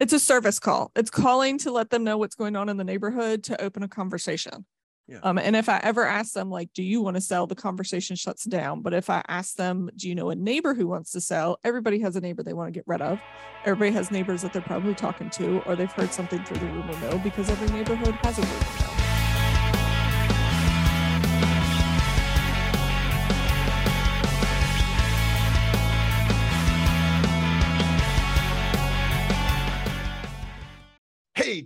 It's a service call. It's calling to let them know what's going on in the neighborhood to open a conversation. Yeah. Um, and if I ever ask them, like, do you want to sell? The conversation shuts down. But if I ask them, do you know a neighbor who wants to sell? Everybody has a neighbor they want to get rid of. Everybody has neighbors that they're probably talking to, or they've heard something through the rumor mill because every neighborhood has a rumor mill.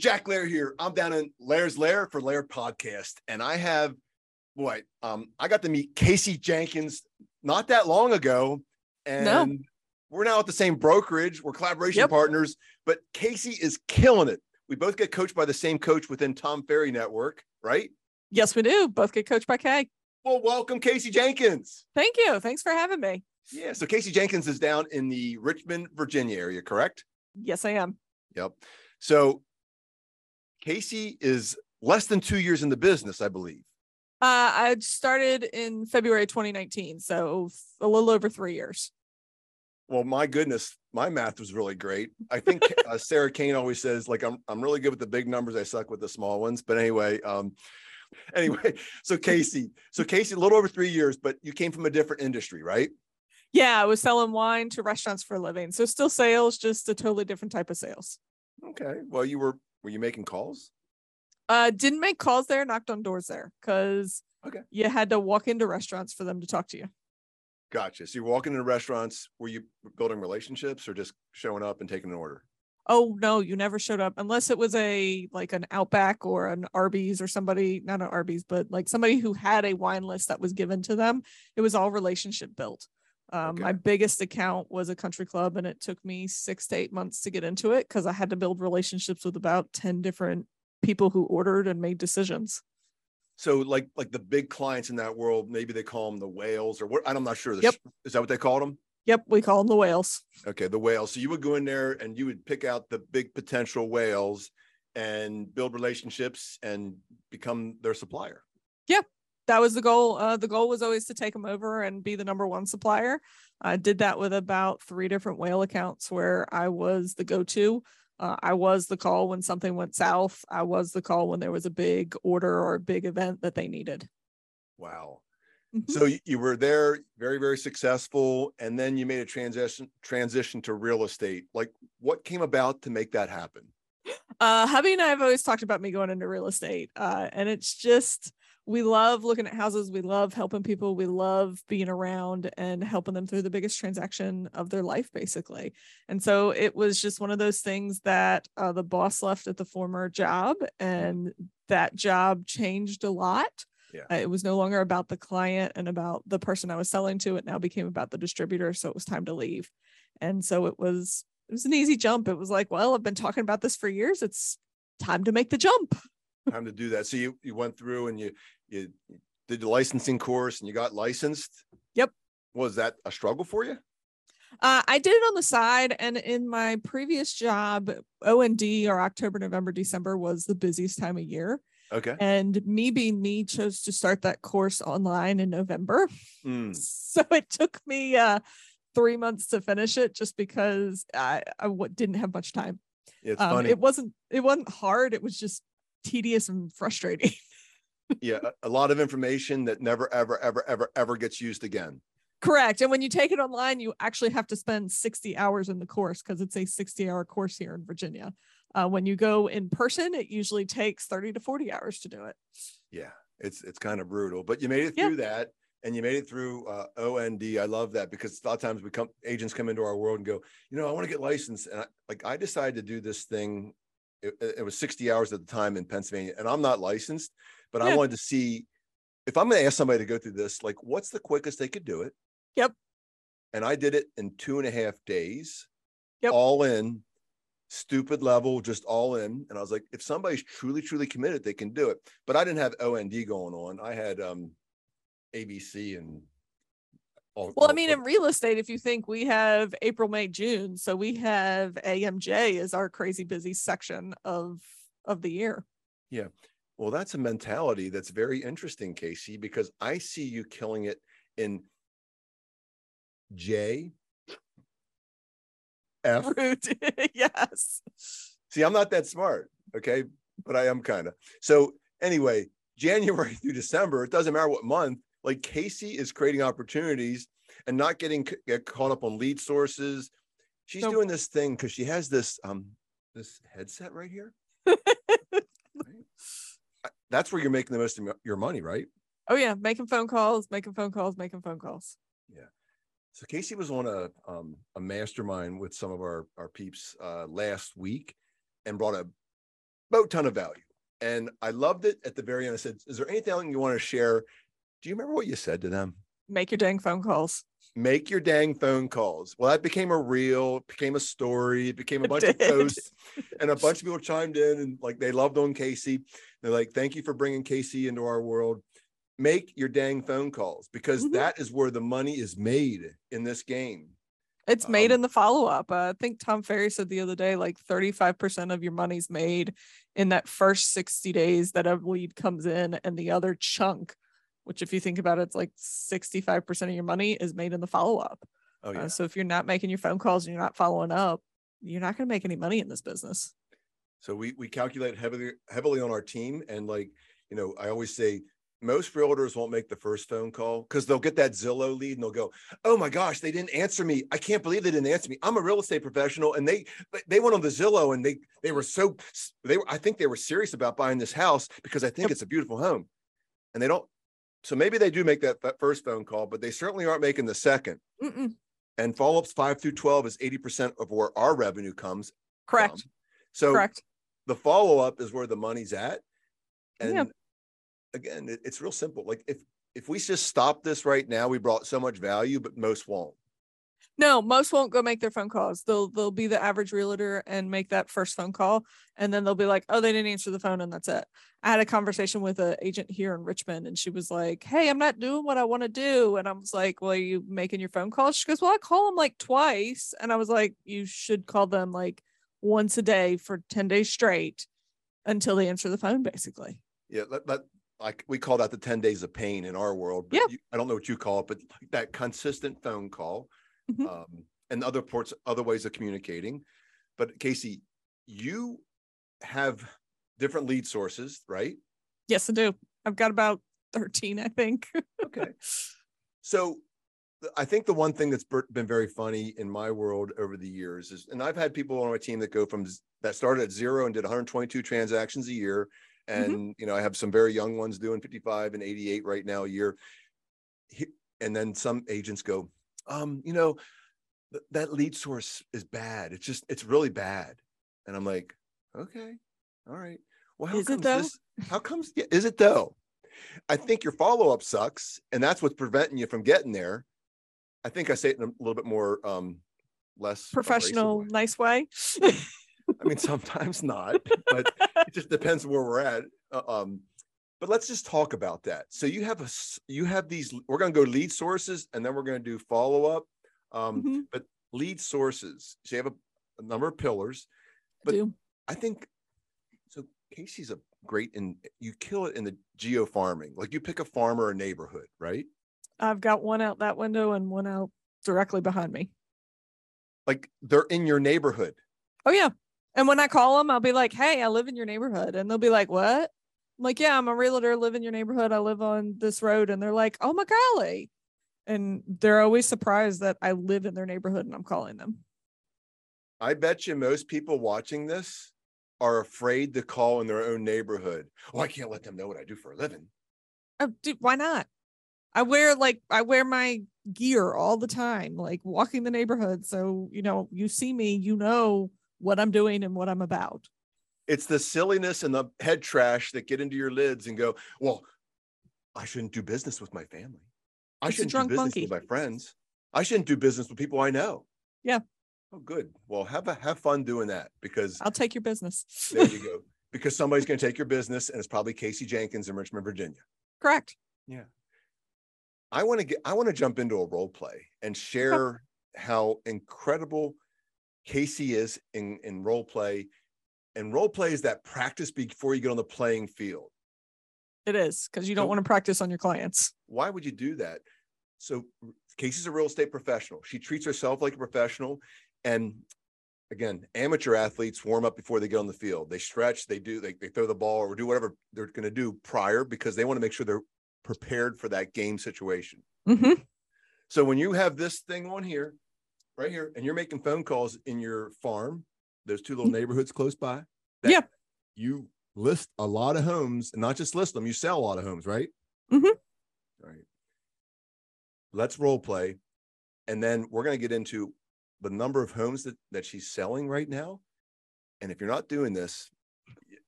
Jack Lehr here. I'm down in Lehr's Lair for Lehr Podcast, and I have boy, um, I got to meet Kacie Jenkins not that long ago, and No. we're now at the same brokerage. We're collaboration Yep. partners, but Kacie is killing it. We both get coached by the same coach within Tom Ferry Network, right? Yes, we do. Both get coached by Kay. Well, welcome, Kacie Jenkins. Thank you. Thanks for having me. Yeah, so Kacie Jenkins is down in the Richmond, Virginia area, correct? Yes, I am. Yep. So Kacie is less than two years in the business, I believe. Uh, I started in February 2019, so a little over three years. Well, my goodness, my math was really great. I think uh, Sarah Kane always says, like, I'm I'm really good with the big numbers. I suck with the small ones. But anyway, um, anyway, so Kacie, so Kacie, a little over three years, but you came from a different industry, right? Yeah, I was selling wine to restaurants for a living. So still sales, just a totally different type of sales. Okay. Well, you were were you making calls? Uh, didn't make calls there, knocked on doors there because Okay. you had to walk into restaurants for them to talk to you. Gotcha. So you're walking into restaurants. Were you building relationships or just showing up and taking an order? Oh no, you never showed up unless it was a like an Outback or an Arby's or somebody, not an Arby's, but like somebody who had a wine list that was given to them. It was all relationship built. Um, My biggest account was a country club, and it took me six to eight months to get into it because I had to build relationships with about 10 different people who ordered and made decisions. So like like the big clients in that world, maybe they call them the whales or what? I'm not sure. Yep. Is that what they called them? Yep, we call them the whales. Okay, the whales. So you would go in there and you would pick out the big potential whales and build relationships and become their supplier. That was the goal. Uh, the goal was always to take them over and be the number one supplier. I did that with about three different whale accounts where I was the go-to. Uh, I was the call when something went south. I was the call when there was a big order or a big event that they needed. Wow. Mhm. So you, you were there, very very successful, and then you made a transition transition to real estate. Like, what came about to make that happen? Uh, hubby and I have always talked about me going into real estate, uh, and it's just we love looking at houses. We love helping people. We love being around and helping them through the biggest transaction of their life, basically. And so it was just one of those things that uh, the boss left at the former job, and that job changed a lot. Yeah. Uh, it was no longer about the client and about the person I was selling to. It now became about the distributor. So it was time to leave. And so it was it was an easy jump. It was like, well, I've been talking about this for years. It's time to make the jump. Time to do that. So you you went through and you you did the licensing course and you got licensed. Yep. Was that a struggle for you? Uh, I did it on the side, and in my previous job, O and D or October, November, December was the busiest time of year. Okay. And me being me, chose to start that course online in November. Mm. So it took me uh, three months to finish it, just because I, I w- didn't have much time. It's Um, funny. it wasn't it wasn't hard. It was just tedious and frustrating. yeah, a, lot of information that never, ever, ever, ever, ever gets used again. Correct. And when you take it online, you actually have to spend 60 hours in the course because it's a 60 hour course here in Virginia. Uh, when you go in person, it usually takes 30 to 40 hours to do it. Yeah, it's it's kind of brutal, but you made it Yeah. through that, and you made it through uh, OND. I love that because a lot of times we come agents come into our world and go, you know, I want to get licensed, and I, like I decided to do this thing. It, it was 60 hours at the time in Pennsylvania, and I'm not licensed, but I wanted to see if I'm going to ask somebody to go through this, like what's the quickest they could do it. Yep. And I did it in two and a half days, Yep. all in, stupid level, just all in. And I was like, if somebody's truly, truly committed, they can do it. But I didn't have OND going on. I had um ABC and Well, I mean, in real estate, if you think we have April, May, June, so we have AMJ as our crazy busy section of of the year. Yeah. Well, that's a mentality that's very interesting, Kacie, because I see you killing it in J, F. Fruit. yes. See, I'm not that smart, okay, but I am kind of. So anyway, January through December, it doesn't matter what month. Like Kacie is creating opportunities and not getting get caught up on lead sources. She's So- doing this thing because she has this um this headset right here. That's where you're making the most of your money, right? Oh yeah, making phone calls, making phone calls, making phone calls. Yeah. So Kacie was on a um, a mastermind with some of our our peeps uh, last week, and brought a boat ton of value. And I loved it. At the very end, I said, "Is there anything you want to share?" Do you remember what you said to them? Make your dang phone calls. Make your dang phone calls. Well, that became a reel, it became a story, it became a bunch of posts, and a bunch of people chimed in and like they loved on Kacie. They're like, "Thank you for bringing Kacie into our world." Make your dang phone calls because Mhm. that is where the money is made in this game. It's made Um, in the follow up. Uh, I think Tom Ferry said the other day, like 35% of your money's made in that first 60 days that a lead comes in, and the other chunk, which if you think about it, it's like 65% of your money is made in the follow up. Oh yeah. Uh, so if you're not making your phone calls and you're not following up, you're not going to make any money in this business. So we we calculate heavily heavily on our team, and like you know, I always say most realtors won't make the first phone call because they'll get that Zillow lead and they'll go, "Oh my gosh, they didn't answer me! I can't believe they didn't answer me. I'm a real estate professional, and they they went on the Zillow and they they were so they were I think they were serious about buying this house because I think it's a beautiful home, and they don't. So maybe they do make that, that first phone call, but they certainly aren't making the second. Mm-mm. And follow ups five through twelve is eighty percent of where our revenue comes Correct. from. So Correct. the follow up is where the money's at. And Yeah. again, it- it's real simple. Like if if we just stop this right now, we brought so much value, but most won't. No, most won't go make their phone calls. They'll they'll be the average realtor and make that first phone call, and then they'll be like, "Oh, they didn't answer the phone," and that's it. I had a conversation with an agent here in Richmond, and she was like, "Hey, I'm not doing what I want to do," and I was like, "Well, are you making your phone calls?" She goes, "Well, I call them like twice," and I was like, "You should call them like once a day for ten days straight until they answer the phone, basically." Yeah, that, that like we call that the 10 days of pain in our world. But Yeah. you- I don't know what you call it, but that consistent phone call Mhm. um, and other ports, other ways of communicating. But Kacie, you have different lead sources, right? Yes, I do. I've got about thirteen, I think. Okay. So I think the one thing that's been very funny in my world over the years is, and I've had people on my team that go from that started at zero and did 122 transactions a year. And, you know, I have some very young ones doing 55 and 88 right now a year. And then some agents go, um, you know, th- that lead source is bad. It's just, it's really bad. And I'm like, okay, all right. Well, how Is it comes though? this? How comes? Yeah, is it though? I think your follow up sucks, and that's what's preventing you from getting there. I think I say it in a little bit more um less Professional, way. nice way. I mean, sometimes not, but it just depends where we're at. Uh, Um, but let's just talk about that. So you have a you have these. We're going to go lead sources, and then we're going to do follow up. Um, Mhm, But lead sources. So you have a, a number of pillars. But- do. I think so. Kacie's a great in you kill it in the geo farming. Like you pick a farmer or a neighborhood, right? I've got one out that window and one out directly behind me. Like they're in your neighborhood. Oh yeah. And when I call them, I'll be like, "Hey, I live in your neighborhood," and they'll be like, "What?" I'm like, "Yeah, I'm a realtor. Live in your neighborhood. I live on this road," and they're like, "Oh my golly!" And they're always surprised that I live in their neighborhood and I'm calling them. I bet you most people watching this are afraid to call in their own neighborhood. Oh, I can't let them know what I do for a living. Oh, dude, why not? I wear like I wear my gear all the time, like walking the neighborhood. So you know, you see me, you know what I'm doing and what I'm about. It's the silliness and the head trash that get into your lids and go, well, I shouldn't do business with my family. I It's shouldn't do business monkey. with my friends. I shouldn't do business with people I know. Yeah. Oh, good. Well, have a, have fun doing that because I'll take your business. there you go. Because somebody's going to take your business, and it's probably Kacie Jenkins in Richmond, Virginia. Correct. Yeah. I want to get. I want to jump into a role play and share how incredible Kacie is in in role play. And role play is that practice before you get on the playing field. It is because you don't So- want to practice on your clients. Why would you do that? So Kacie's a real estate professional. She treats herself like a professional, and again, amateur athletes warm up before they get on the field. They stretch, they do, they, they throw the ball or do whatever they're going to do prior because they want to make sure they're prepared for that game situation. Mm-hmm. So when you have this thing on here, right here, and you're making phone calls in your farm, those two little neighborhoods close by, that Yeah. you list a lot of homes and not just list them, you sell a lot of homes, right? Mm-hmm. All right. Let's role play. And then we're going to get into the number of homes that, that she's selling right now. And if you're not doing this,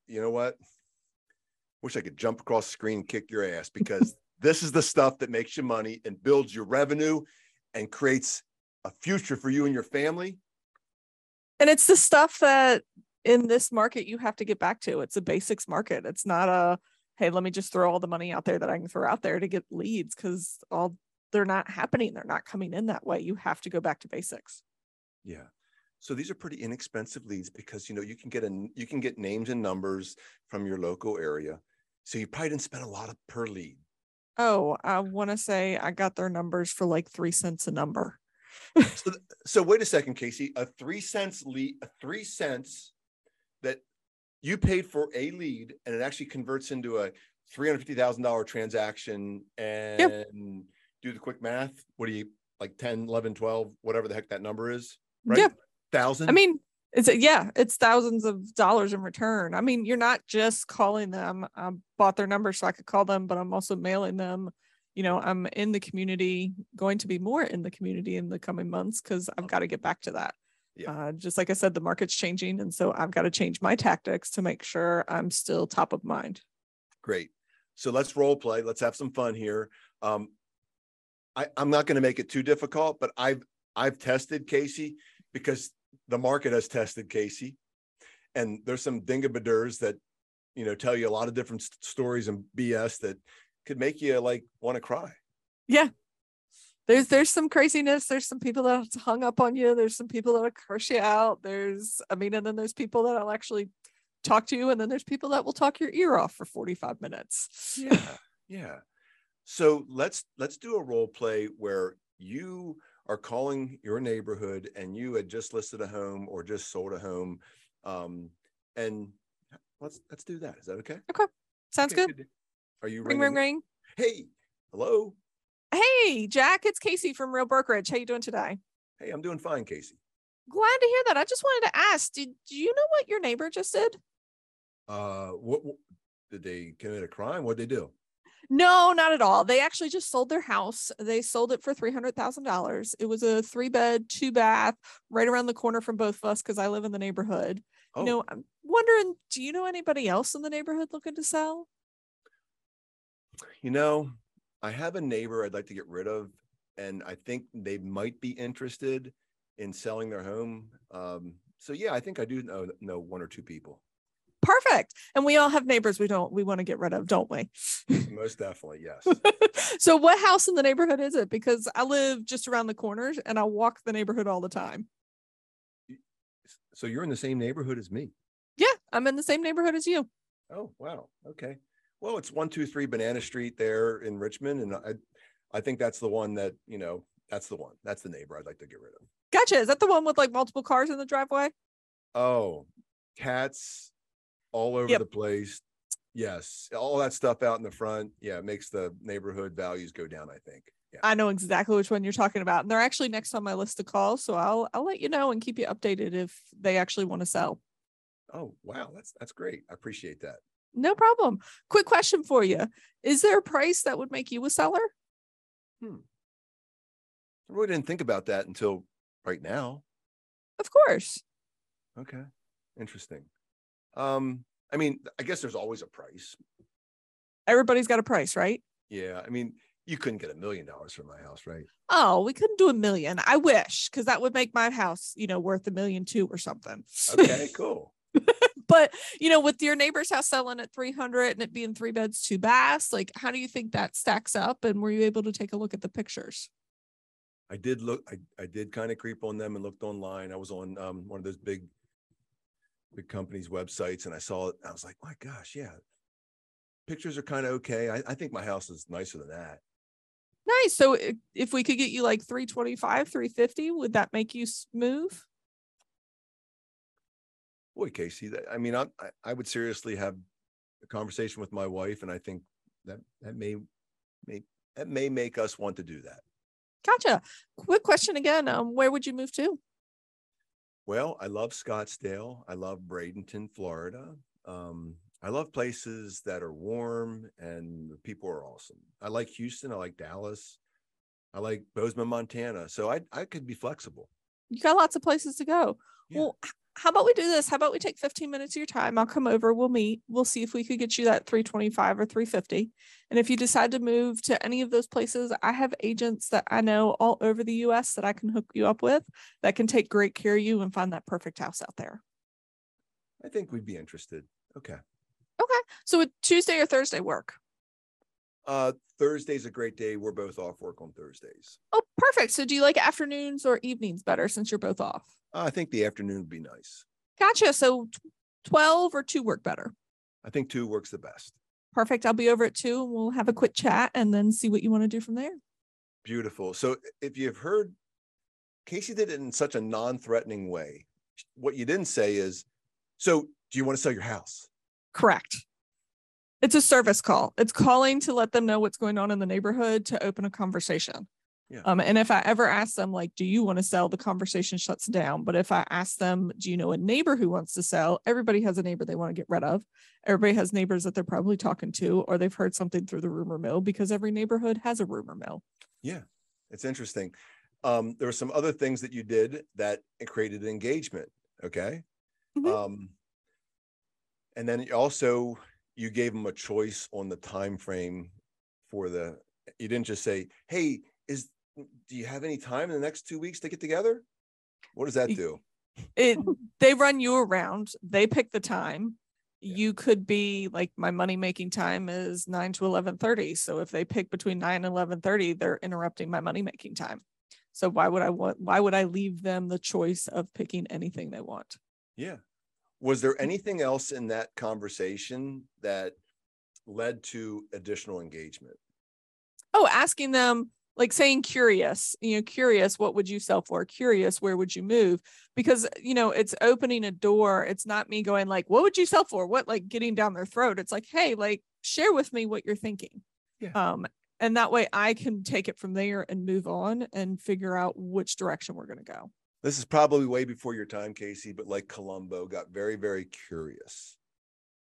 you know what? Wish I could jump across the screen and kick your ass because this is the stuff that makes you money and builds your revenue and creates a future for you and your family. And it's the stuff that in this market you have to get back to. It's a basics market. It's not a hey, let me just throw all the money out there that I can throw out there to get leads because all they're not happening. They're not coming in that way. You have to go back to basics. Yeah. So these are pretty inexpensive leads because you know you can get a you can get names and numbers from your local area. So you probably didn't spend a lot of per lead. Oh, I want to say I got their numbers for like three cents a number. So, so wait a second, Casey. A three cents lead, a three cents that you paid for a lead, and it actually converts into a three hundred fifty thousand dollar transaction. And do the quick math. What do you like 10, 11, 12, whatever the heck that number is? Right? Yeah. Thousand. I mean, it's yeah, it's thousands of dollars in return. I mean, you're not just calling them. I bought their number so I could call them, but I'm also mailing them. You know, I'm in the community, going to be more in the community in the coming months because I've got to get back to that. Yeah. Uh, just like I said, the market's changing, and so I've got to change my tactics to make sure I'm still top of mind. Great. So let's role play. Let's have some fun here. Um, I, I'm not going to make it too difficult, but I've I've tested Kacie because the market has tested Kacie, and there's some dingabaders that you know tell you a lot of different s- stories and BS that could make you like want to cry. Yeah. There's there's some craziness. There's some people that hung up on you. There's some people that'll curse you out. There's I mean, and then there's people that'll actually talk to you, and then there's people that will talk your ear off for 45 minutes. Yeah, yeah. So let's let's do a role play where you are calling your neighborhood and you had just listed a home or just sold a home, um, and let's let's do that. Is that okay? okay? Sounds Okay, good. Are you Ring, ringing ring, ring. Hey, hello. Hey, Jack, it's Kacie from Real Brokerage. How you doing today? Hey, I'm doing fine, Kacie. Glad to hear that. I just wanted to ask, did you know what your neighbor just did? Uh, what, what did they commit a crime? What would they do? No, not at all. They actually just sold their house. They sold it for three hundred thousand dollars. It was a three bed, two bath, right around the corner from both of us because I live in the neighborhood. Oh, You know, I'm wondering, do you know anybody else in the neighborhood looking to sell? You know, I have a neighbor I'd like to get rid of, and I think they might be interested in selling their home. Um, so yeah, I think I do know know one or two people. Perfect. And we all have neighbors we don't we want to get rid of, don't we? Most definitely, yes. so what house in the neighborhood is it? Because I live just around the corners and I walk the neighborhood all the time. so you're in the same neighborhood as me. Yeah, I'm in the same neighborhood as you. Oh, wow. Okay. Well, it's one two three Banana Street there in Richmond, and I, I think that's the one that you know. That's the one. That's the neighbor I'd like to get rid of. Gotcha. Is that the one with like multiple cars in the driveway? Oh, cats all over Yep. the place. Yes, all that stuff out in the front. Yeah, it makes the neighborhood values go down. I think. Yeah. I know exactly which one you're talking about. And they're actually next on my list to call. So I'll I'll let you know and keep you updated if they actually want to sell. Oh, wow. That's that's great. I appreciate that. No problem. Quick question for you. Is there a price that would make you a seller? Hmm. I really didn't think about that until right now. Of course. Okay. Interesting. Um, I mean, I guess there's always a price. Everybody's got a price, right? Yeah. I mean, you couldn't get a million dollars for my house, right? Oh, we couldn't do a million. I wish, because that would make my house, you know, worth a million two or something. Okay, cool. But you know, with your neighbor's house selling at 300 and it being three beds, two baths, like how do you think that stacks up? And were you able to take a look at the pictures? I did look, I, I did kind of creep on them and looked online. I was on um, one of those big, big companies' websites and I saw it. I was like, my gosh, yeah. Pictures are kind of okay. I, I think my house is nicer than that. Nice. So if we could get you like 325, 350, would that make you move? Boy, Kacie, that, I mean, I, I would seriously have a conversation with my wife, and I think that that may may that may make us want to do that. Gotcha. Quick question again. Um, where would you move to? Well, I love Scottsdale. I love Bradenton, Florida. Um, I love places that are warm and the people are awesome. I like Houston. I like Dallas. I like Bozeman, Montana. So I I could be flexible. You got lots of places to go. Yeah. Well, how about we do this? How about we take 15 minutes of your time? I'll come over, we'll meet, we'll see if we could get you that 325 or 350. And if you decide to move to any of those places, I have agents that I know all over the US that I can hook you up with that can take great care of you and find that perfect house out there. I think we'd be interested. Okay. Okay. So would Tuesday or Thursday work? Uh, Thursday's a great day. We're both off work on Thursdays. Oh, perfect. So do you like afternoons or evenings better since you're both off? I think the afternoon would be nice. Gotcha. So 12 or 2 work better. I think two works the best. Perfect. I'll be over at 2 and we'll have a quick chat and then see what you want to do from there. Beautiful. So if you've heard, Kacie did it in such a non-threatening way. What you didn't say is, so do you want to sell your house? Correct. It's a service call. It's calling to let them know what's going on in the neighborhood to open a conversation. Yeah. Um, and if I ever ask them, like, do you want to sell? The conversation shuts down. But if I ask them, do you know a neighbor who wants to sell? Everybody has a neighbor they want to get rid of. Everybody has neighbors that they're probably talking to, or they've heard something through the rumor mill because every neighborhood has a rumor mill. Yeah, it's interesting. Um, there were some other things that you did that created engagement. Okay. Mhm. Um, and then also you gave them a choice on the time frame for the. You didn't just say, "Hey, is do you have any time in the next two weeks to get together?" What does that do? it they run you around they pick the time Yeah. you could be like my money making time is 9 to 11:30 so if they pick between 9 and 11:30 they're interrupting my money making time so why would i want why would i leave them the choice of picking anything they want Yeah. Was there mm. anything else in that conversation that led to additional engagement? oh asking them like saying curious you know curious what would you sell for curious where would you move because you know it's opening a door it's not me going like what would you sell for what like getting down their throat it's like hey like share with me what you're thinking Yeah. um and that way i can take it from there and move on and figure out which direction we're going to go This is probably way before your time, Kacie, but like Columbo got very, very curious.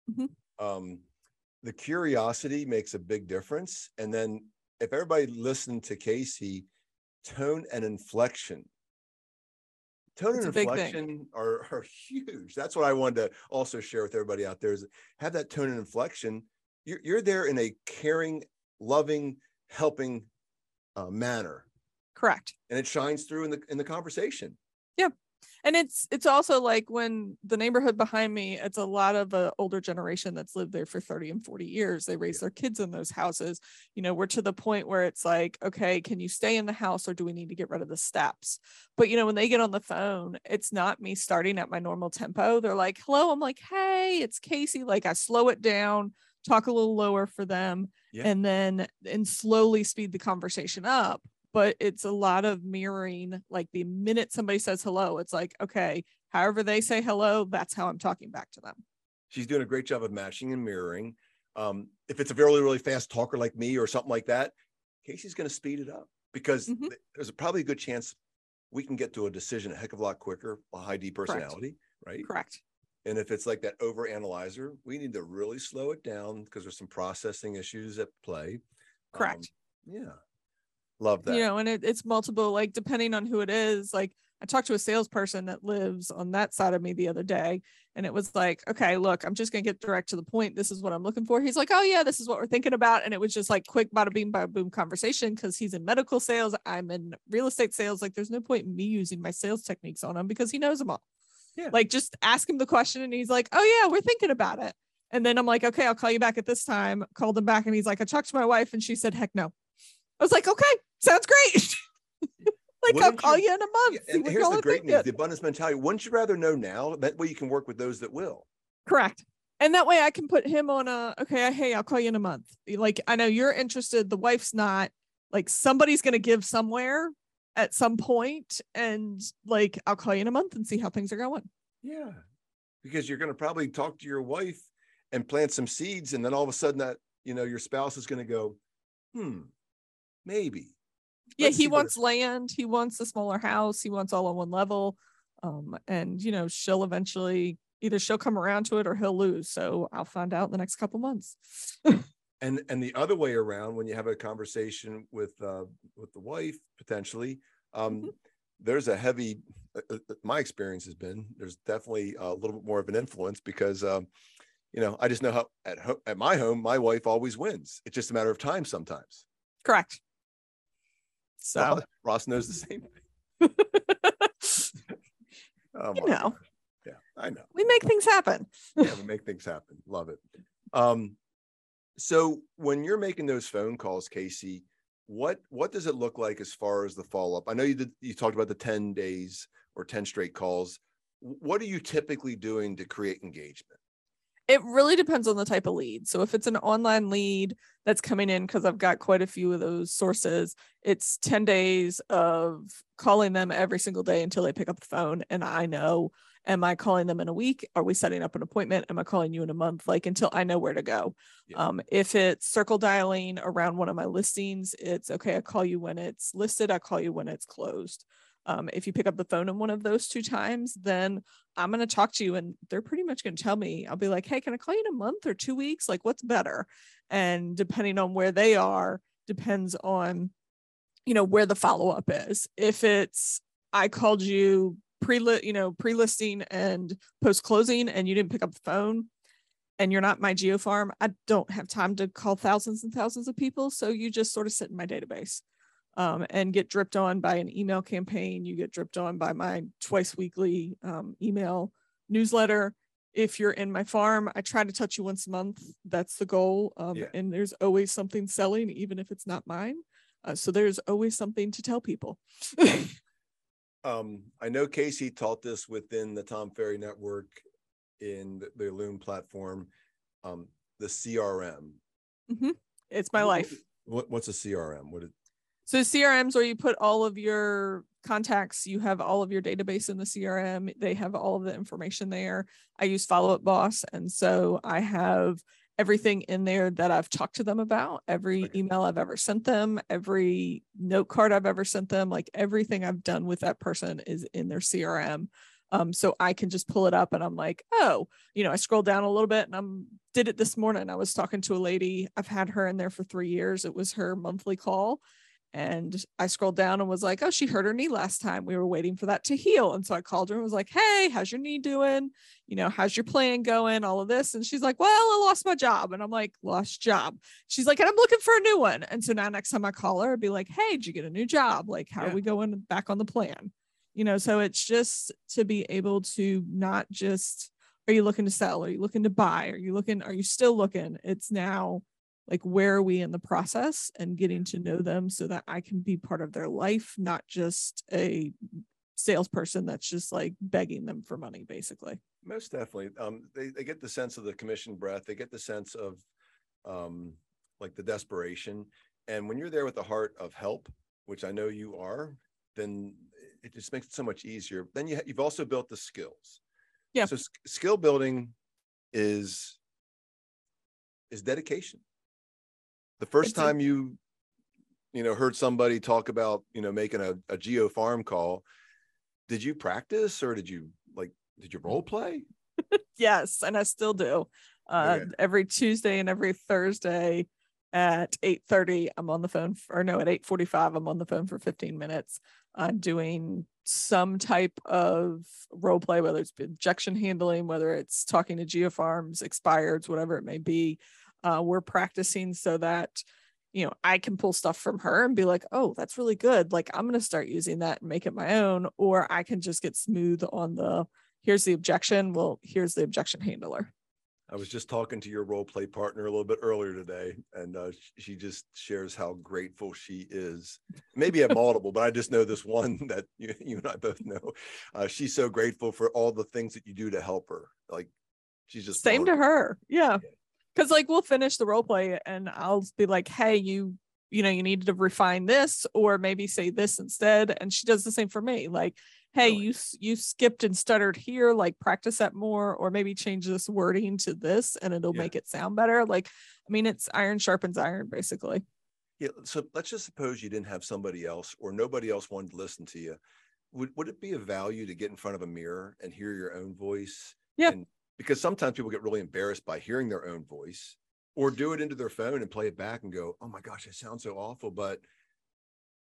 Mhm. Um, the curiosity makes a big difference. And then if everybody listened to Kacie, tone and inflection. Tone It's and a big thing. inflection are, are huge. That's what I wanted to also share with everybody out there is have that tone and inflection. You're, you're there in a caring, loving, helping uh, manner. correct And it shines through in the in the conversation. And it's it's also like when the neighborhood behind me it's a lot of a older generation that's lived there for 30 and 40 years. They raise their kids in those houses. You know we're to the point where it's like okay can you stay in the house or do we need to get rid of the steps? But you know when they get on the phone it's not me starting at my normal tempo. They're like hello? I'm like hey it's casey. Like i slow it down talk a little lower for them Yeah. and then and slowly speed the conversation up but it's a lot of mirroring like the minute somebody says hello it's like okay however they say hello that's how i'm talking back to them She's doing a great job of matching and mirroring. Um, if it's a really, really fast talker like me or something like that, Kacie's going to speed it up because Mhm. there's probably a good chance we can get to a decision a heck of a lot quicker, a high D personality, right? correct And if it's like that over analyzer, we need to really slow it down because there's some processing issues at play. correct Um, yeah. Love that. you know and it, it's multiple like depending on who it is like i talked to a salesperson that lives on that side of me the other day and it was like okay look i'm just going to get direct to the point. This is what i'm looking for. He's like oh yeah this is what we're thinking about. And it was just like quick bada bing bada boom conversation because he's in medical sales i'm in real estate sales. Like there's no point in me using my sales techniques on him because he knows them all. Yeah. like just ask him the question and he's like oh yeah we're thinking about it. And then i'm like okay i'll call you back at this time. Called him back and he's like i talked to my wife and she said heck no. I was like okay sounds great like i'll call you- in a month Yeah, and here's the great news the abundance mentality. Wouldn't you rather know now? That way you can work with those that will. correct and that way i can put him on a okay hey i'll call you in a month like i know you're interested the wife's not like somebody's going to give somewhere at some point and like i'll call you in a month and see how things are going Yeah. because you're going to probably talk to your wife and plant some seeds and then all of a sudden that you know your spouse is going to go hmm maybe yeah he wants land he wants a smaller house he wants all on one level. Um and you know she'll eventually either she'll come around to it or he'll lose so i'll find out in the next couple months. And and the other way around when you have a conversation with uh with the wife potentially um Mhm. there's a heavy uh, uh, my experience has been there's definitely a little bit more of an influence because um you know i just know how at home at my home my wife always wins. It's just a matter of time sometimes. Correct so ross, knows the same thing oh you know yeah i know we make things happen yeah, we make things happen. Love it. Um, so when you're making those phone calls, Kacie, what what does it look like as far as the follow up? I know you did you talked about the 10 days or 10 straight calls. What are you typically doing to create engagement? It really depends on the type of lead. So if it's an online lead that's coming in, because I've got quite a few of those sources, it's 10 days of calling them every single day until they pick up the phone. And I know, am I calling them in a week? Are we setting up an appointment? Am I calling you in a month? Like until I know where to go. Yeah. Um, if it's circle dialing around one of my listings, it's okay. I call you when it's listed, I call you when it's closed. Um, if you pick up the phone in one of those two times, then I'm going to talk to you and they're pretty much going to tell me, I'll be like, hey, can I call you in a month or two weeks? Like, what's better? And depending on where they are, depends on, you know, where the follow up is. If it's, I called you pre you know, pre listing and post closing and you didn't pick up the phone and you're not my geo farm, I don't have time to call thousands and thousands of people. So you just sort of sit in my database um, and get dripped on by an email campaign. You get dripped on by my twice weekly um, email newsletter. If you're in my farm, I try to touch you once a month. That's the goal. Um, Yeah. And there's always something selling, even if it's not mine. Uh, so there's always something to tell people. Um, I know Kacie taught this within the Tom Ferry Network in the, the Loom platform, um, the CRM. it's my life. What, what's a CRM? What it, So CRMs where you put all of your contacts, you have all of your database in the CRM. They have all of the information there. I use Follow Up Boss, and so I have everything in there that I've talked to them about, every email I've ever sent them, every note card I've ever sent them, like everything I've done with that person is in their CRM. Um, so I can just pull it up and I'm like, oh, you know, I scroll down a little bit and I'm did it this morning. I was talking to a lady. I've had her in there for three years. It was her monthly call. And I scrolled down and was like, oh, she hurt her knee last time. We were waiting for that to heal. And so I called her and was like, hey, how's your knee doing? You know, how's your plan going? All of this. And she's like, well, I lost my job. And I'm like, lost job. She's like, and I'm looking for a new one. And so now next time I call her, I'd be like, hey, did you get a new job? Like, how Yeah. are we going back on the plan? You know, so it's just to be able to not just, are you looking to sell? Are you looking to buy? Are you looking, are you still looking? It's now like where are we in the process and getting to know them so that I can be part of their life, not just a salesperson that's just like begging them for money, basically. Most definitely. Um, they, they get the sense of the commission breath. They get the sense of um, like the desperation. And when you're there with the heart of help, which I know you are, then it just makes it so much easier. Then you, ha- you've also built the skills. Yeah. So s- skill building is is dedication. The first It's a- time you you know heard somebody talk about you know making a, a geo farm call, did you practice or did you like did you role play? Yes, and I still do. Uh, Okay. Every Tuesday and every Thursday at 8:30, I'm on the phone, f- or no, at 8:45, I'm on the phone for 15 minutes, uh, doing some type of role play, whether it's objection handling, whether it's talking to geofarms, expireds, whatever it may be. Uh, we're practicing so that you know I can pull stuff from her and be like, oh, that's really good. Like I'm gonna start using that and make it my own, or I can just get smooth on the here's the objection. Well, here's the objection handler. I was just talking to your role play partner a little bit earlier today, and uh, she just shares how grateful she is. Maybe a multiple, but I just know this one that you, you and I both know. Uh, she's so grateful for all the things that you do to help her. Like she's just Same to blown- her. Yeah. Cause like we'll finish the role play and I'll be like, hey, you, you know, you need to refine this or maybe say this instead. And she does the same for me. Like, hey, Really? you you skipped and stuttered here, like practice that more, or maybe change this wording to this, and it'll Yeah. make it sound better. Like, I mean, it's iron sharpens iron, basically. Yeah. So let's just suppose you didn't have somebody else or nobody else wanted to listen to you. Would would it be a value to get in front of a mirror and hear your own voice? Yeah. And because sometimes people get really embarrassed by hearing their own voice or do it into their phone and play it back and go, oh my gosh, it sounds so awful. But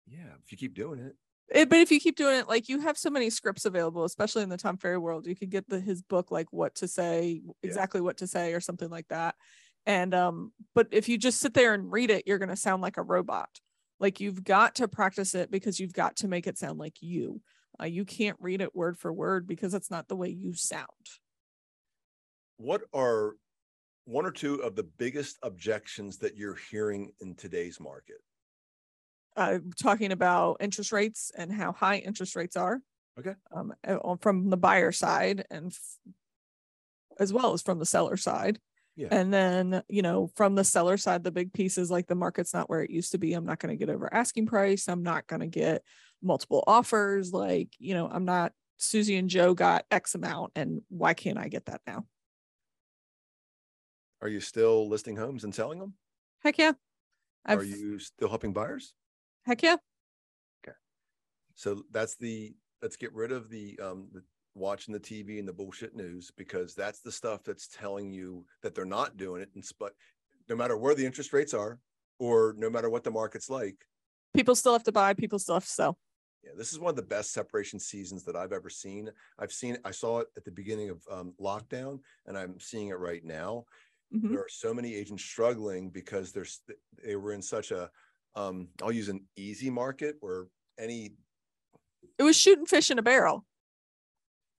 yeah, if you keep doing it, It, but if you keep doing it, like you have so many scripts available, especially in the Tom Ferry world, you could get the his book, like what to say, exactly what to say, or something like that. And um, but if you just sit there and read it, you're gonna sound like a robot. Like you've got to practice it because you've got to make it sound like you. Uh, you can't read it word for word because that's not the way you sound. What are one or two of the biggest objections that you're hearing in today's market? uh, talking about interest rates and how high interest rates are. Okay. Um, from the buyer side and f- as well as from the seller side. Yeah. And then, you know, from the seller side, the big piece is like the market's not where it used to be. I'm not going to get over asking price. I'm not going to get multiple offers. Like, you know, I'm not Susie and Joe got X amount and why can't I get that now? Are you still listing homes and selling them? Heck yeah. Are I've, you still helping buyers? heck yeah. Okay. So that's the let's get rid of the um the watching the TV and the bullshit news because that's the stuff that's telling you that they're not doing it. And but no matter where the interest rates are, or no matter what the market's like, People still have to buy, people still have to sell. yeah, this is one of the best separation seasons that I've ever seen. I've seen I saw it at the beginning of um, lockdown, and I'm seeing it right now. Mhm. There are so many agents struggling because there's they were in such a um, I'll use an easy market where any It was shooting fish in a barrel.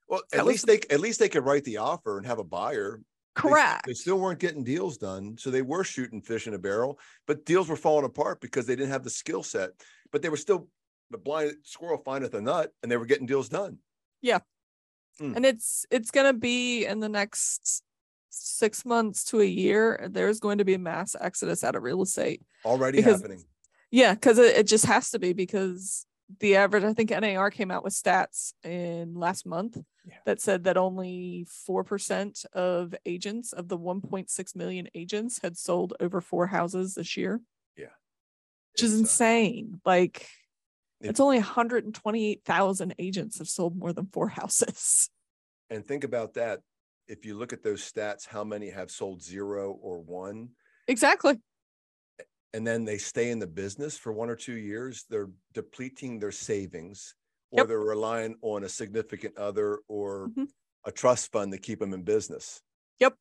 Well, That at was least they at least they could write the offer and have a buyer. They- Correct. They, still weren't getting deals done, so they were shooting fish in a barrel. But deals were falling apart because they didn't have the skill set. But they were still the blind squirrel findeth a nut, and they were getting deals done. Yeah. And it's it's going to be in the next six months to a year there's going to be a mass exodus out of real estate Already Because- happening. yeah because it, it just has to be because the average i think nar came out with stats in last month Yeah. that said that only 4% of agents of the 1.6 million agents had sold over four houses this year Yeah. which is It's, uh, insane like It- it's only 128,000 agents have sold more than four houses and think about that. If you look at those stats, how many have sold zero or one, exactly and then they stay in the business for one or two years, they're depleting their savings, or Yep. they're relying on a significant other or Mhm. a trust fund to keep them in business. Yep.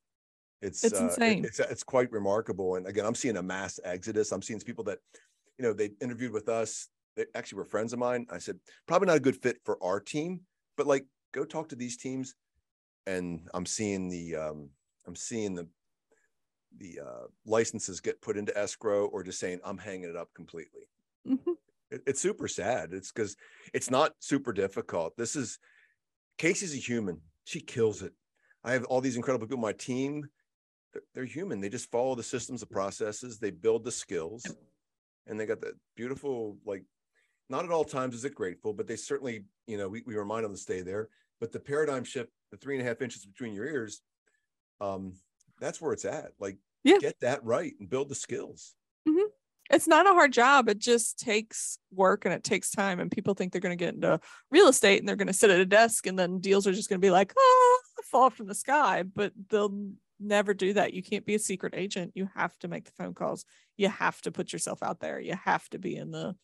It's It's uh, it- insane. It's it's quite remarkable. And again, I'm seeing a mass exodus. I'm seeing people that, you know, they interviewed with us. They actually were friends of mine. I said, probably not a good fit for our team, but like go talk to these teams. And I'm seeing the um, I'm seeing the the uh, licenses get put into escrow or just saying I'm hanging it up completely. Mhm. It- it's super sad. It's because it's not super difficult. This is Kacie's a human. She kills it. I have all these incredible people my team. They're, they're human. They just follow the systems, the processes. They build the skills, and they got that beautiful like. Not at all times is it grateful, but they certainly, you know, we, we remind them to stay there. But the paradigm shift, the three and a half inches between your ears, um, that's where it's at. Like, Yeah. get that right and build the skills. it's not a hard job. It just takes work and it takes time. And people think they're going to get into real estate and they're going to sit at a desk and then deals are just going to be like, oh, fall from the sky. But they'll never do that. You can't be a secret agent. You have to make the phone calls. You have to put yourself out there. You have to be in the,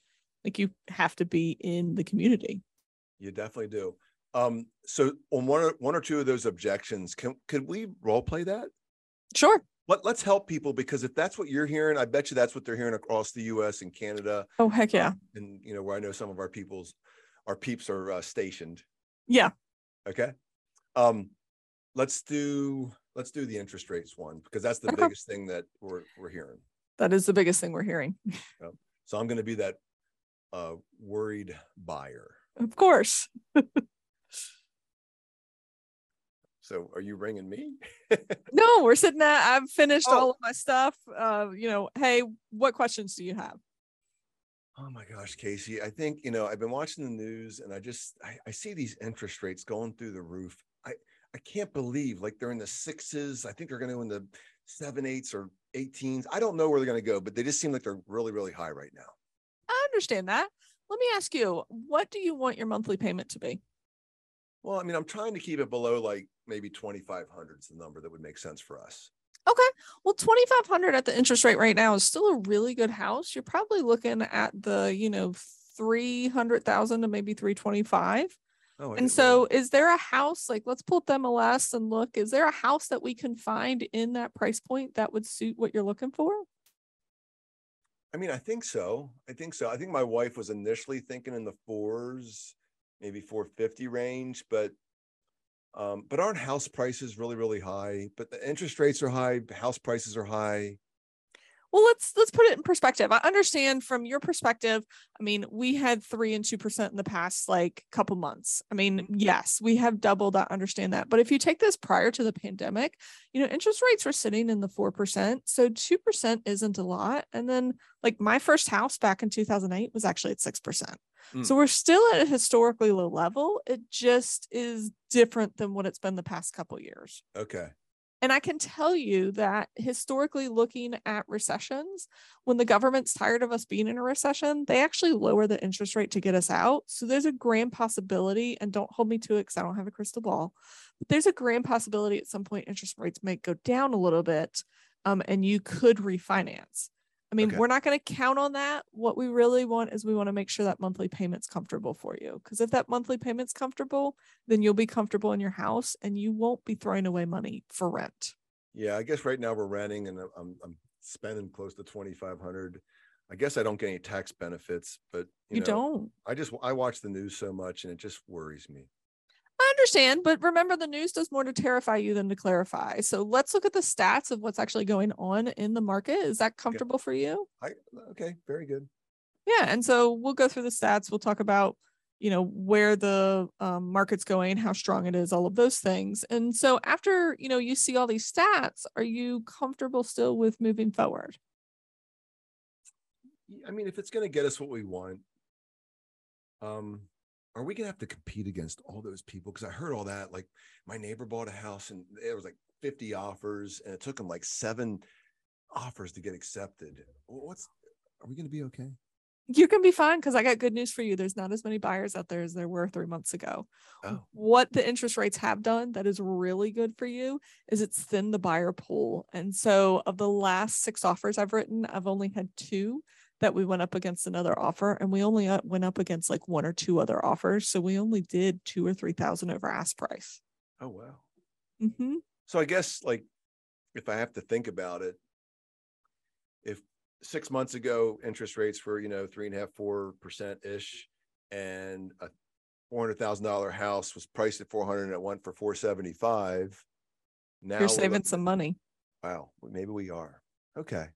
like, you have to be in the community. You definitely do. Um, so on one or one or two of those objections, can could we role play that? Sure. Let, let's help people because if that's what you're hearing, I bet you that's what they're hearing across the US and Canada. Oh, heck yeah. um, and you know, where I know some of our people's our peeps are uh, stationed. Yeah. Okay. Um, let's do let's do the interest rates one because that's the Okay. biggest thing that we're we're hearing. That is the biggest thing we're hearing. So I'm gonna be that uh worried buyer. Of course. So are you ringing me? No, we're sitting at, I've finished Oh. all of my stuff. Uh, you know, hey, what questions do you have? Oh my gosh, Casey. I think, you know, I've been watching the news and I just I, I see these interest rates going through the roof. I I can't believe like they're in the sixes. I think they're going to in the seven, eights or 18s. I don't know where they're going to go, but they just seem like they're really, really high right now. I understand that. Let me ask you, what do you want your monthly payment to be? Well, I mean, I'm trying to keep it below like maybe 2,500 is the number that would make sense for us. Okay. Well, 2500 at the interest rate right now is still a really good house. You're probably looking at the, you know, 300,000 to maybe 325. Oh, and so is there a house like let's pull up the MLS and look, is there a house that we can find in that price point that would suit what you're looking for? I mean, I think so. I think so. I think my wife was initially thinking in the fours, maybe 450 range, but um, but aren't house prices really, really high? But the interest rates are high, house prices are high. Well, let's let's put it in perspective. I understand from your perspective. I mean, we had three and two percent in the past like couple months. I mean, mm-hmm. yes, we have doubled. I understand that. But if you take this prior to the pandemic, you know, interest rates were sitting in the four percent. So two percent isn't a lot. And then like my first house back in 2008 was actually at six percent. Mm. So we're still at a historically low level. It just is different than what it's been the past couple years. Okay. And I can tell you that historically, looking at recessions, when the government's tired of us being in a recession, they actually lower the interest rate to get us out. So there's a grand possibility, and don't hold me to it because I don't have a crystal ball, but there's a grand possibility at some point interest rates might go down a little bit um, and you could refinance. I mean, okay. we're not going to count on that. What we really want is we want to make sure that monthly payment's comfortable for you. Because if that monthly payment's comfortable, then you'll be comfortable in your house and you won't be throwing away money for rent. Yeah, I guess right now we're renting and uh, I'm, I'm spending close to 2,500. I guess I don't get any tax benefits, but you, you know, don't. I just I watch the news so much and it just worries me. Understand, but remember the news does more to terrify you than to clarify. So let's look at the stats of what's actually going on in the market. Is that comfortable okay. for you? I okay, very good. Yeah, and so we'll go through the stats. We'll talk about you know where the um, market's going how strong it is all of those things and so after you know you see all these stats are you comfortable still with moving forward i mean if it's going to get us what we want um are we gonna have to compete against all those people? Because I heard all that. Like my neighbor bought a house and there was like 50 offers, and it took him like seven offers to get accepted. What's are we gonna be okay? You can be fine because I got good news for you. There's not as many buyers out there as there were three months ago. Oh. What the interest rates have done that is really good for you is it's thinned the buyer pool. And so, of the last six offers I've written, I've only had two that we went up against another offer and we only uh, went up against like one or two other offers. So we only did two or 3,000 over ask price. Oh, wow. Mm-hmm. So I guess like if I have to think about it, if six months ago interest rates were, you know, three and a half, four percent ish, and a four hundred thousand dollar house was priced at four hundred and it went for four seventy five. Now you're saving some money. Wow, maybe we are. Okay.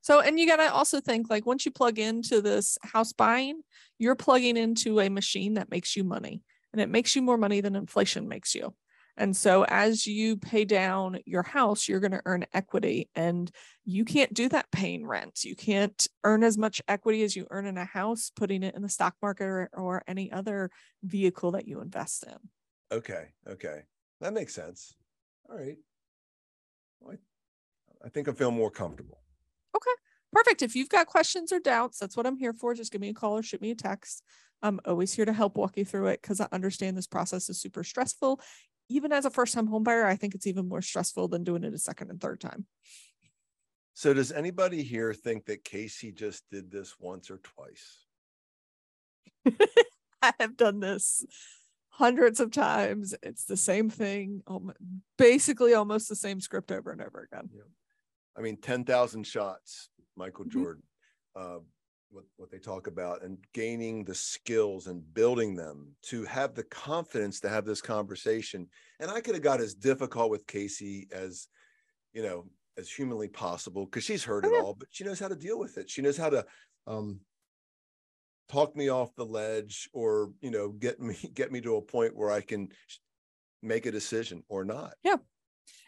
So, and you got to also think like once you plug into this house buying, you're plugging into a machine that makes you money and it makes you more money than inflation makes you. And so, as you pay down your house, you're going to earn equity, and you can't do that paying rent. You can't earn as much equity as you earn in a house, putting it in the stock market or, or any other vehicle that you invest in. Okay. Okay. That makes sense. All right. Well, I, I think I feel more comfortable. Okay, perfect. If you've got questions or doubts, that's what I'm here for. Just give me a call or shoot me a text. I'm always here to help walk you through it because I understand this process is super stressful. Even as a first time homebuyer, I think it's even more stressful than doing it a second and third time. So, does anybody here think that Kacie just did this once or twice? I have done this hundreds of times. It's the same thing, basically almost the same script over and over again. Yeah. I mean, 10,000 shots, Michael mm-hmm. Jordan, uh, what, what they talk about, and gaining the skills and building them to have the confidence to have this conversation. And I could have got as difficult with Kacie as, you know, as humanly possible because she's heard it all, but she knows how to deal with it. She knows how to um, talk me off the ledge or, you know, get me, get me to a point where I can make a decision or not. Yeah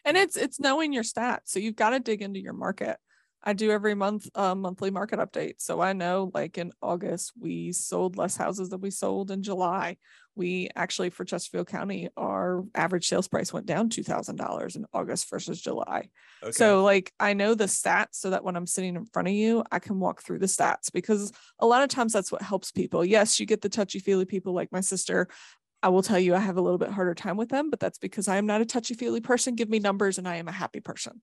and it's it's knowing your stats so you've got to dig into your market I do every month a monthly market update. So I know like in August, we sold less houses than we sold in July. We actually, for Chesterfield County, our average sales price went down $2,000 in August versus July. Okay. So like I know the stats so that when I'm sitting in front of you, I can walk through the stats because a lot of times that's what helps people. Yes, you get the touchy feely people like my sister. I will tell you I have a little bit harder time with them, but that's because I am not a touchy feely person. Give me numbers and I am a happy person.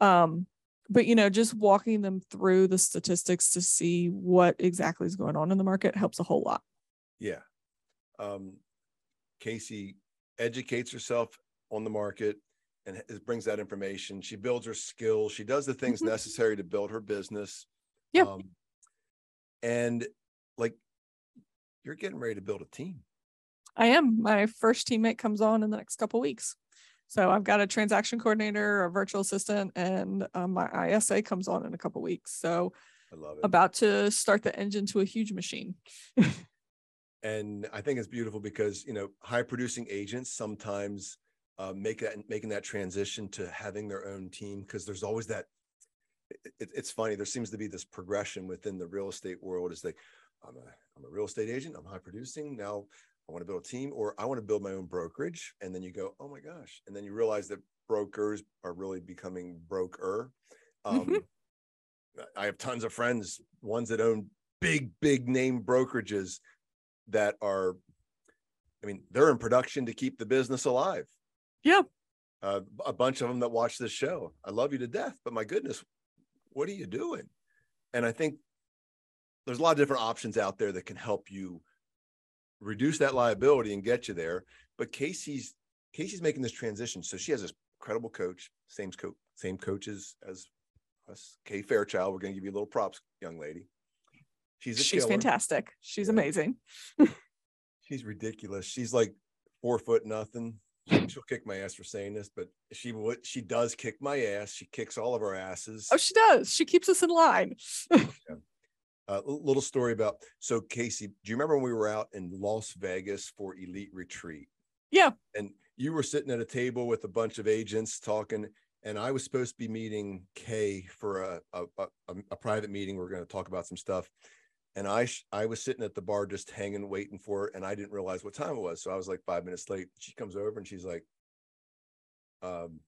Um, but you know, just walking them through the statistics to see what exactly is going on in the market helps a whole lot. Yeah. Um, Kacie educates herself on the market and brings that information. She builds her skills. She does the things mm-hmm. necessary to build her business. Yeah. Um, and like you're getting ready to build a team. I am. My first teammate comes on in the next couple weeks. So I've got a transaction coordinator, a virtual assistant, and um, my ISA comes on in a couple weeks. So I love it. About to start the engine to a huge machine. and I think it's beautiful because you know high producing agents sometimes uh, make that making that transition to having their own team because there's always that. It, it's funny. There seems to be this progression within the real estate world. Is like, I'm a I'm a real estate agent. I'm high producing now. I want to build a team or I want to build my own brokerage. And then you go, oh my gosh. And then you realize that brokers are really becoming broker. Um, mm-hmm. I have tons of friends, ones that own big, big name brokerages that are, I mean, they're in production to keep the business alive. Yeah. Uh, a bunch of them that watch this show. I love you to death, but my goodness, what are you doing? And I think there's a lot of different options out there that can help you reduce that liability and get you there. But Kacie's Kacie's making this transition. So she has this incredible coach, same coach, same coaches as us. Kay Fairchild. We're going to give you a little props, young lady. She's she's killer. fantastic. She's yeah. amazing. she's ridiculous. She's like four foot nothing. She'll kick my ass for saying this, but she would she does kick my ass. She kicks all of our asses. Oh, she does. She keeps us in line. yeah a little story about so Kacie, do you remember when we were out in Las Vegas for Elite Retreat? Yeah. And you were sitting at a table with a bunch of agents talking, and I was supposed to be meeting Kay for a a, a, a private meeting. We are going to talk about some stuff. And I I was sitting at the bar just hanging, waiting for her, and I didn't realize what time it was. So I was like five minutes late. She comes over and she's like, um,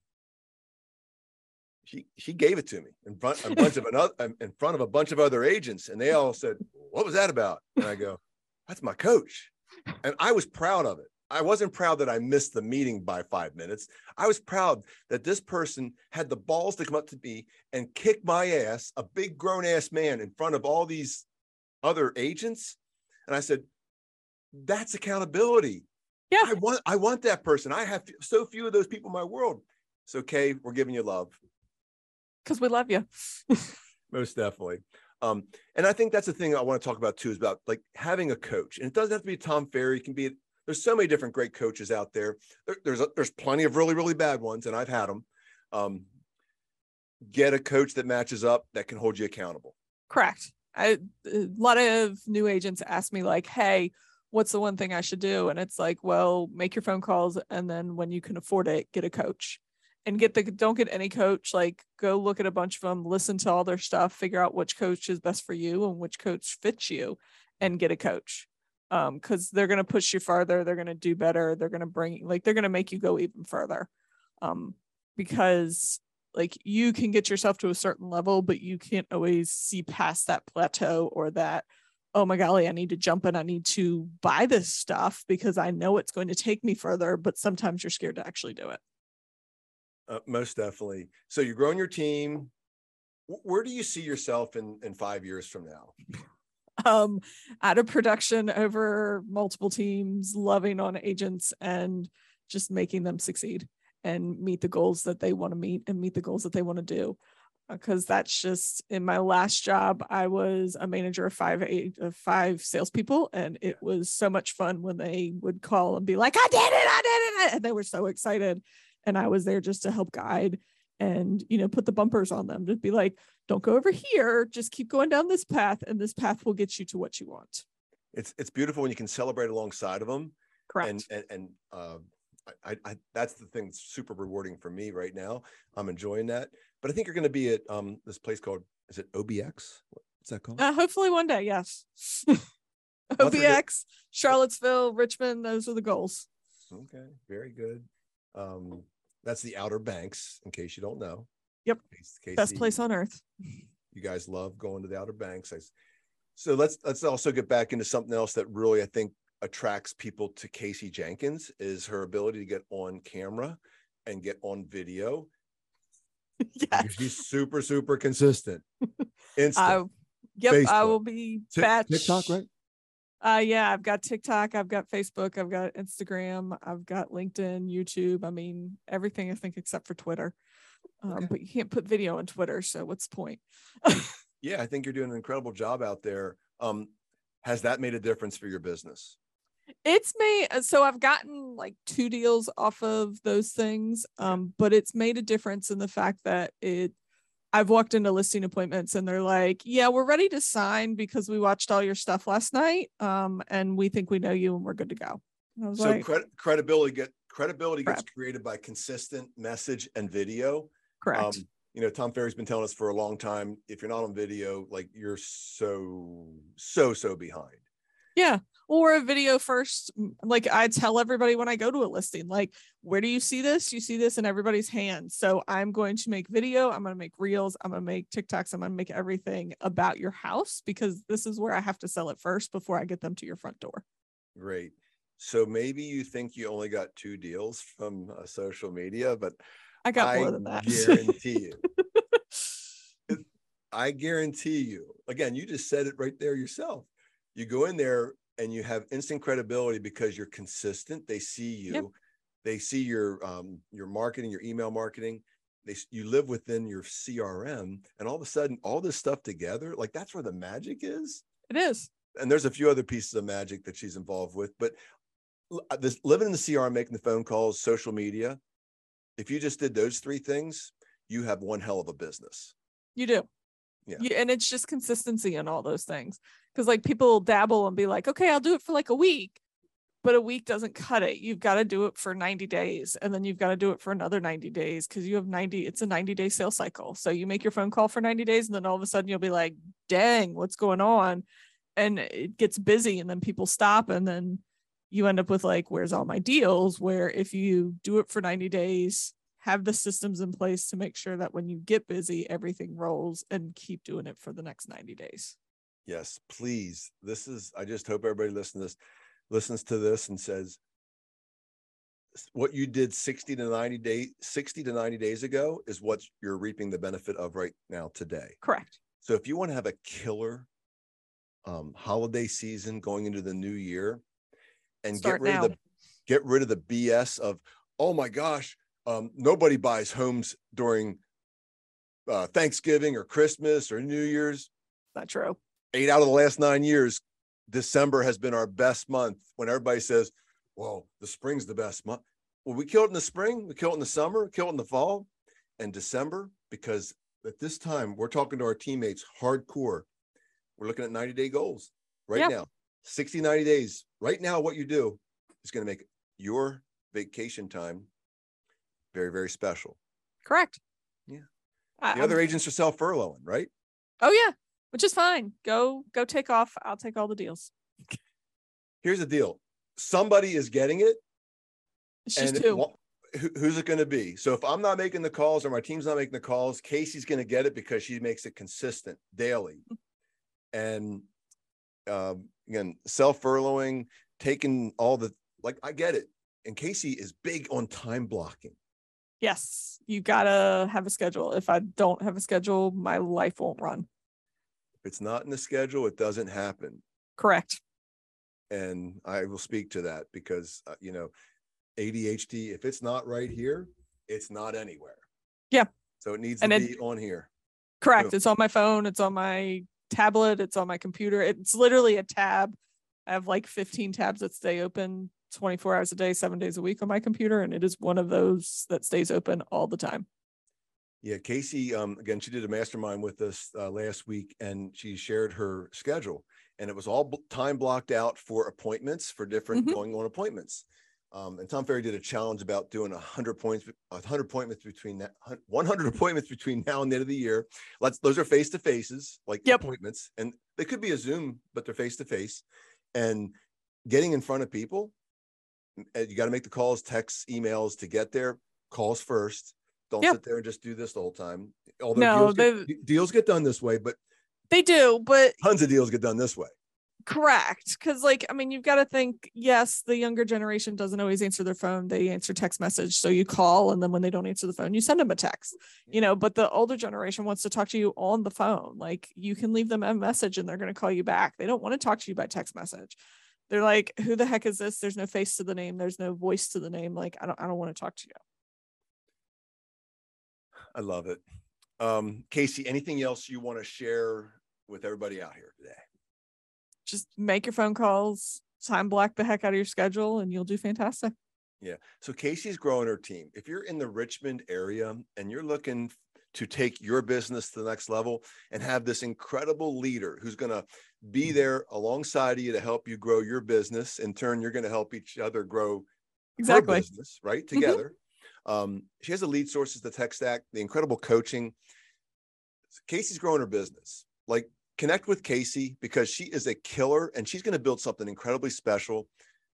she she gave it to me in front a bunch of another in front of a bunch of other agents, and they all said, "What was that about?" And I go, "That's my coach," and I was proud of it. I wasn't proud that I missed the meeting by five minutes. I was proud that this person had the balls to come up to me and kick my ass, a big grown ass man, in front of all these other agents. And I said, "That's accountability." Yeah, I want I want that person. I have so few of those people in my world. So, Kay, we're giving you love because we love you. Most definitely. Um, and I think that's the thing I want to talk about too is about like having a coach. And it doesn't have to be Tom Ferry. It can be there's so many different great coaches out there. there there's a, there's plenty of really really bad ones, and I've had them. Um, get a coach that matches up that can hold you accountable. Correct. I, a lot of new agents ask me like, "Hey, what's the one thing I should do?" And it's like, "Well, make your phone calls, and then when you can afford it, get a coach." And get the don't get any coach like go look at a bunch of them listen to all their stuff figure out which coach is best for you and which coach fits you and get a coach. Um because they're going to push you farther they're going to do better they're going to bring like they're going to make you go even further um because like you can get yourself to a certain level but you can't always see past that plateau or that oh my golly i need to jump in i need to buy this stuff because i know it's going to take me further but sometimes you're scared to actually do it uh, most definitely. So you're growing your team. Where do you see yourself in in five years from now? Um, out of production over multiple teams, loving on agents, and just making them succeed and meet the goals that they want to meet and meet the goals that they want to do. Because uh, that's just in my last job, I was a manager of five eight of five salespeople, and it was so much fun when they would call and be like, "I did it! I did it!" and they were so excited and I was there just to help guide and you know put the bumpers on them to be like don't go over here just keep going down this path and this path will get you to what you want it's it's beautiful when you can celebrate alongside of them correct and and, and uh, I, I that's the thing that's super rewarding for me right now. I'm enjoying that. But I think you're going to be at um this place called is it OBX? What's that called? Uh, hopefully one day, yes. OBX, Charlottesville, Richmond, those are the goals. Okay, very good. Um, that's the Outer Banks, in case you don't know. Yep. Kacie- Best place on earth. you guys love going to the Outer Banks. So let's let's also get back into something else that really I think attracts people to Kacie Jenkins is her ability to get on camera and get on video. yes. She's super super consistent. Instant. I, yep, I will be batch. TikTok, right? Uh yeah, I've got TikTok, I've got Facebook, I've got Instagram, I've got LinkedIn, YouTube. I mean, everything I think except for Twitter. Um, Okay. but you can't put video on Twitter, so what's the point? Yeah, I think you're doing an incredible job out there. Um, has that made a difference for your business? it's made uh, so I've gotten like two deals off of those things. Um, but it's made a difference in the fact that it I've walked into listing appointments and they're like, Yeah, we're ready to sign because we watched all your stuff last night. Um, and we think we know you and we're good to go. I was So like, cred- credibility get credibility gets created by consistent message and video. correct. Um, you know, Tom Ferry's been telling us for a long time, if you're not on video, like you're so, so, so behind. Yeah. Or a video first. Like I tell everybody when I go to a listing, like, where do you see this? You see this in everybody's hands. So I'm going to make video. I'm going to make reels. I'm going to make TikToks. I'm going to make everything about your house because this is where I have to sell it first before I get them to your front door. Great. So maybe you think you only got two deals from uh, social media, but I got I more than that. guarantee you, I guarantee you, again, you just said it right there yourself. You go in there and you have instant credibility because you're consistent. They see you, Yep. they see your um your marketing, your email marketing. They you live within your CRM, and all of a sudden, all this stuff together, like that's where the magic is. it is. And there's a few other pieces of magic that she's involved with, but uh, this living in the CRM, making the phone calls, social media. If you just did those three things, you have one hell of a business. You do. Yeah. You, and it's just consistency in all those things. Cause like people dabble and be like, okay, I'll do it for like a week, but a week doesn't cut it. You've got to do it for 90 days and then you've got to do it for another 90 days because you have 90, it's a 90 day sales cycle. So you make your phone call for 90 days and then all of a sudden you'll be like, dang, what's going on? And it gets busy and then people stop and then you end up with like, where's all my deals? Where if you do it for 90 days, have the systems in place to make sure that when you get busy, everything rolls and keep doing it for the next 90 days. Yes, please. This is, I just hope everybody listens to this, listens to this and says, what you did 60 to 90 days, 60 to 90 days ago is what you're reaping the benefit of right now today. Correct. So if you want to have a killer um, holiday season going into the new year and Start get rid now. of the get rid of the BS of oh my gosh, um, nobody buys homes during uh, Thanksgiving or Christmas or New Year's. Not true. Eight out of the last nine years, December has been our best month. When everybody says, "Well, the spring's the best month," well, we kill it in the spring, we kill it in the summer, kill it in the fall, and December because at this time we're talking to our teammates hardcore. We're looking at 90 day goals right Yeah. now. 60, 90 days. Right now, what you do is going to make your vacation time very, very special. Correct. Yeah. The I'm- other agents are self furloughing, right? oh yeah, which is fine. Go go take off. I'll take all the deals. Here's the deal somebody is getting it. She's and two. who- who's it going to be? So if I'm not making the calls or my team's not making the calls, Kacie's going to get it because she makes it consistent daily. And um, again, self furloughing, taking all the like, I get it. And Kacie is big on time blocking. Yes, you gotta have a schedule. If I don't have a schedule, my life won't run. It's not in the schedule, it doesn't happen. Correct. And I will speak to that because, uh, you know, ADHD, if it's not right here, it's not anywhere. Yeah. So it needs And to then- be on here. Correct. Boom. It's on my phone. It's on my tablet. It's on my computer. It's literally a tab. I have like 15 tabs that stay open 24 hours a day, seven days a week on my computer. And it is one of those that stays open all the time. Yeah, Kacie, um, again, she did a mastermind with us uh, last week and she shared her schedule and it was all bl- time blocked out for appointments for different Mhm. going on appointments. Um, and Tom Ferry did a challenge about doing a hundred points, a hundred appointments between that, one hundred appointments between now and the end of the year. Let's those are face to faces, like Yep. appointments, and they could be a Zoom, but they're face to face. And getting in front of people, you got to make the calls, texts, emails to get there. Calls first. Don't Yep. sit there and just do this the whole time. Although No, deals, get, deals get done this way, but They do, but tons of deals get done this way. correct. Cause like, I mean, you've got to think, yes, the younger generation doesn't always answer their phone. They answer text message. So you call and then when they don't answer the phone, you send them a text, you know, but the older generation wants to talk to you on the phone. Like you can leave them a message and they're going to call you back. They don't want to talk to you by text message. They're like, who the heck is this? There's no face to the name. There's no voice to the name. Like, I don't, I don't want to talk to you. I love it. Um, Kacie, anything else you want to share with everybody out here today? Just make your phone calls, time block the heck out of your schedule and you'll do fantastic. Yeah. So Kacie's growing her team. If you're in the Richmond area and you're looking to take your business to the next level and have this incredible leader who's going to be there alongside of you to help you grow your business, in turn, you're going to help each other grow Exactly. business, right? Together. Um, she has the lead sources, the tech stack, the incredible coaching. Kacie's growing her business. Like connect with Kacie because she is a killer and she's going to build something incredibly special.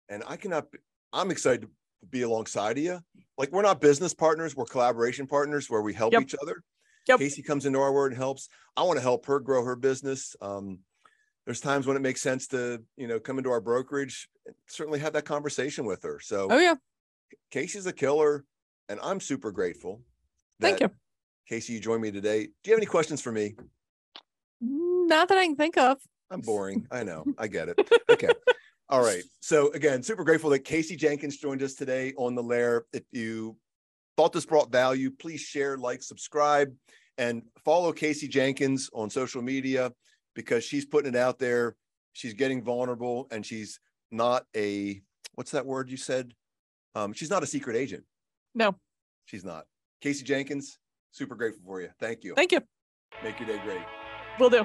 And I cannot, I'm excited to be alongside of you. Like we're not business partners, we're collaboration partners where we help Yep. each other. Yep. Kacie comes into our word and helps. I want to help her grow her business. Um, there's times when it makes sense to, you know, come into our brokerage, and certainly have that conversation with her. So Oh yeah. Kacie's a killer, and I'm super grateful. Thank you. Kacie. You joined me today. Do you have any questions for me? Not that I can think of. I'm boring. I know. I get it. Okay. All right. So again, super grateful that Kacie Jenkins joined us today on the Lehr. If you thought this brought value, please share, like, subscribe, and follow Kacie Jenkins on social media because she's putting it out there. She's getting vulnerable, and she's not a what's that word you said? Um, she's not a secret agent. No. She's not. Kacie Jenkins, super grateful for you. Thank you. Thank you. Make your day great. Will do.